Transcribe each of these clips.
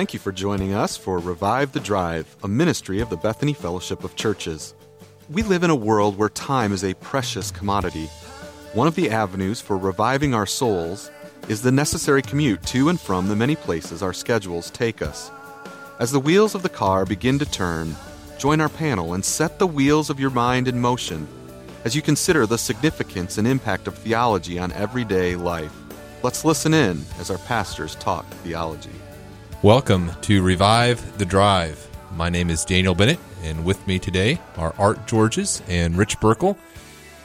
Thank you for joining us for Revive the Drive, a ministry of the Bethany Fellowship of Churches. We live in a world where time is a precious commodity. One of the avenues for reviving our souls is the necessary commute to and from the many places our schedules take us. As the wheels of the car begin to turn, join our panel and set the wheels of your mind in motion as you consider the significance and impact of theology on everyday life. Let's listen in as our pastors talk theology. Welcome to Revive the Drive. My name is Daniel Bennett, and with me today are Art Georges and Rich Burkle.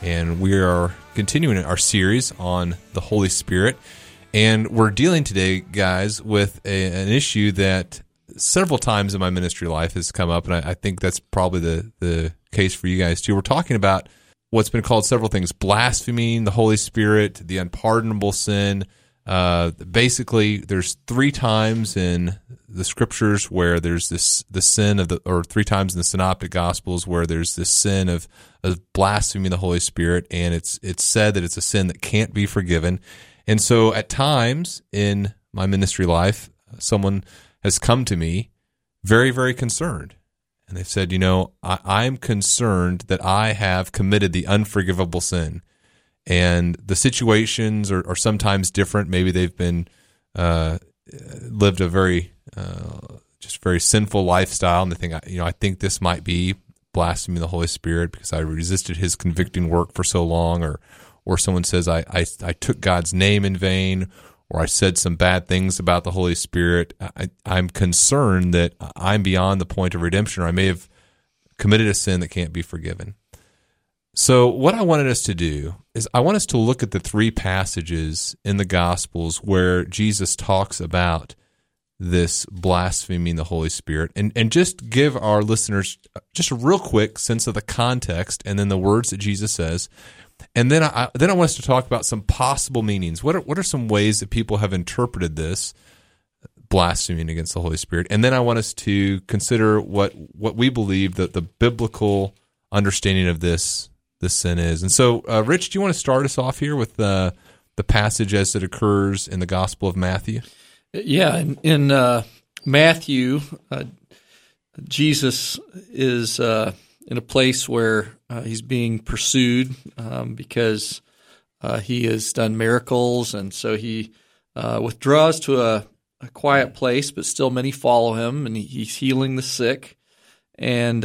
And we are continuing our series on the Holy Spirit. And we're dealing today, guys, with a, an issue that several times in my ministry life has come up, and I, I think that's probably the, the case for you guys too. We're talking about what's been called several things blaspheming the Holy Spirit, the unpardonable sin, uh, basically, there's three times in the scriptures where there's this the sin of the, or three times in the synoptic gospels where there's this sin of of blaspheming the Holy Spirit, and it's it's said that it's a sin that can't be forgiven. And so, at times in my ministry life, someone has come to me very very concerned, and they've said, you know, I, I'm concerned that I have committed the unforgivable sin and the situations are, are sometimes different. Maybe they've been uh, lived a very uh, just very sinful lifestyle, and they think, you know, I think this might be blaspheming the Holy Spirit because I resisted His convicting work for so long, or or someone says I, I, I took God's name in vain, or I said some bad things about the Holy Spirit. I, I'm concerned that I'm beyond the point of redemption, or I may have committed a sin that can't be forgiven. So, what I wanted us to do is, I want us to look at the three passages in the Gospels where Jesus talks about this blaspheming the Holy Spirit and, and just give our listeners just a real quick sense of the context and then the words that Jesus says. And then I, then I want us to talk about some possible meanings. What are, what are some ways that people have interpreted this blaspheming against the Holy Spirit? And then I want us to consider what, what we believe that the biblical understanding of this the sin is. And so, uh, Rich, do you want to start us off here with the the passage as it occurs in the Gospel of Matthew? Yeah, in, in uh, Matthew, uh, Jesus is uh, in a place where uh, he's being pursued um, because uh, he has done miracles, and so he withdraws to a, a, quiet place, but still many follow him, and he's healing the sick. And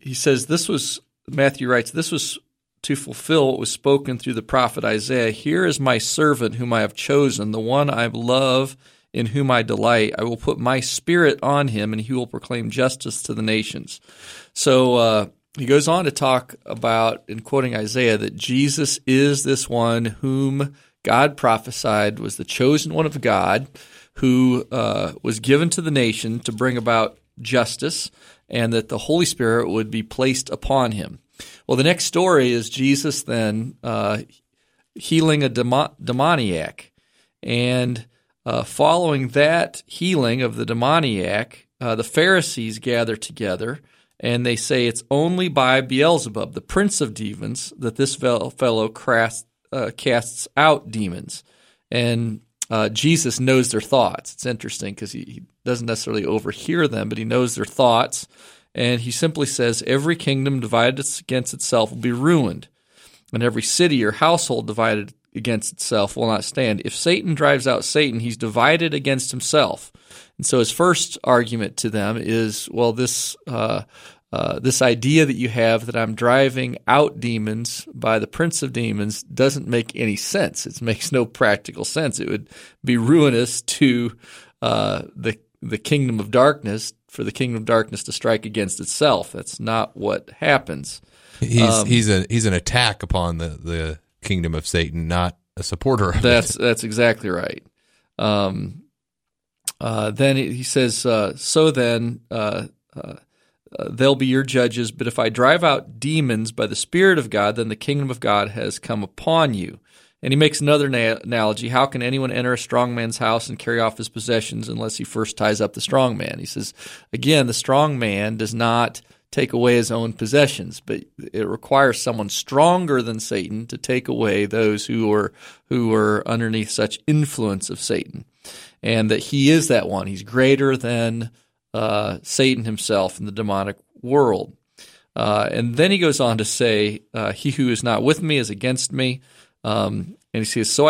he says this was Matthew writes, This was to fulfill what was spoken through the prophet Isaiah. Here is my servant whom I have chosen, the one I love, in whom I delight. I will put my spirit on him, and he will proclaim justice to the nations. So uh, he goes on to talk about, in quoting Isaiah, that Jesus is this one whom God prophesied was the chosen one of God, who uh, was given to the nation to bring about justice and that the Holy Spirit would be placed upon him. Well, the next story is Jesus then uh, healing a demo- demoniac. And uh, following that healing of the demoniac, uh, the Pharisees gather together and they say it's only by Beelzebub, the prince of demons, that this fellow uh, casts out demons. And uh, Jesus knows their thoughts. It's interesting because he, he, doesn't necessarily overhear them, but he knows their thoughts. And he simply says, Every kingdom divided against itself will be ruined, and every city or household divided against itself will not stand. If Satan drives out Satan, he's divided against himself. And so his first argument to them is, well, this uh, uh, this idea that you have that I'm driving out demons by the prince of demons doesn't make any sense. It makes no practical sense. It would be ruinous to uh, the the kingdom of darkness for the kingdom of darkness to strike against itself. That's not what happens. He's um, he's a he's an attack upon the the kingdom of Satan, not a supporter of that's, it. That's exactly right. Um, uh, then he says, uh, so then uh, they'll be your judges. But if I drive out demons by the Spirit of God, then the kingdom of God has come upon you. And he makes another na- analogy. How can anyone enter a strong man's house and carry off his possessions unless he first ties up the strong man? He says, again, the strong man does not take away his own possessions, but it requires someone stronger than Satan to take away those who are who are underneath such influence of Satan. and that he is that one. He's greater than uh, Satan himself in the demonic world. Uh, and then he goes on to say, uh, He who is not with me is against me. Um, and he says, So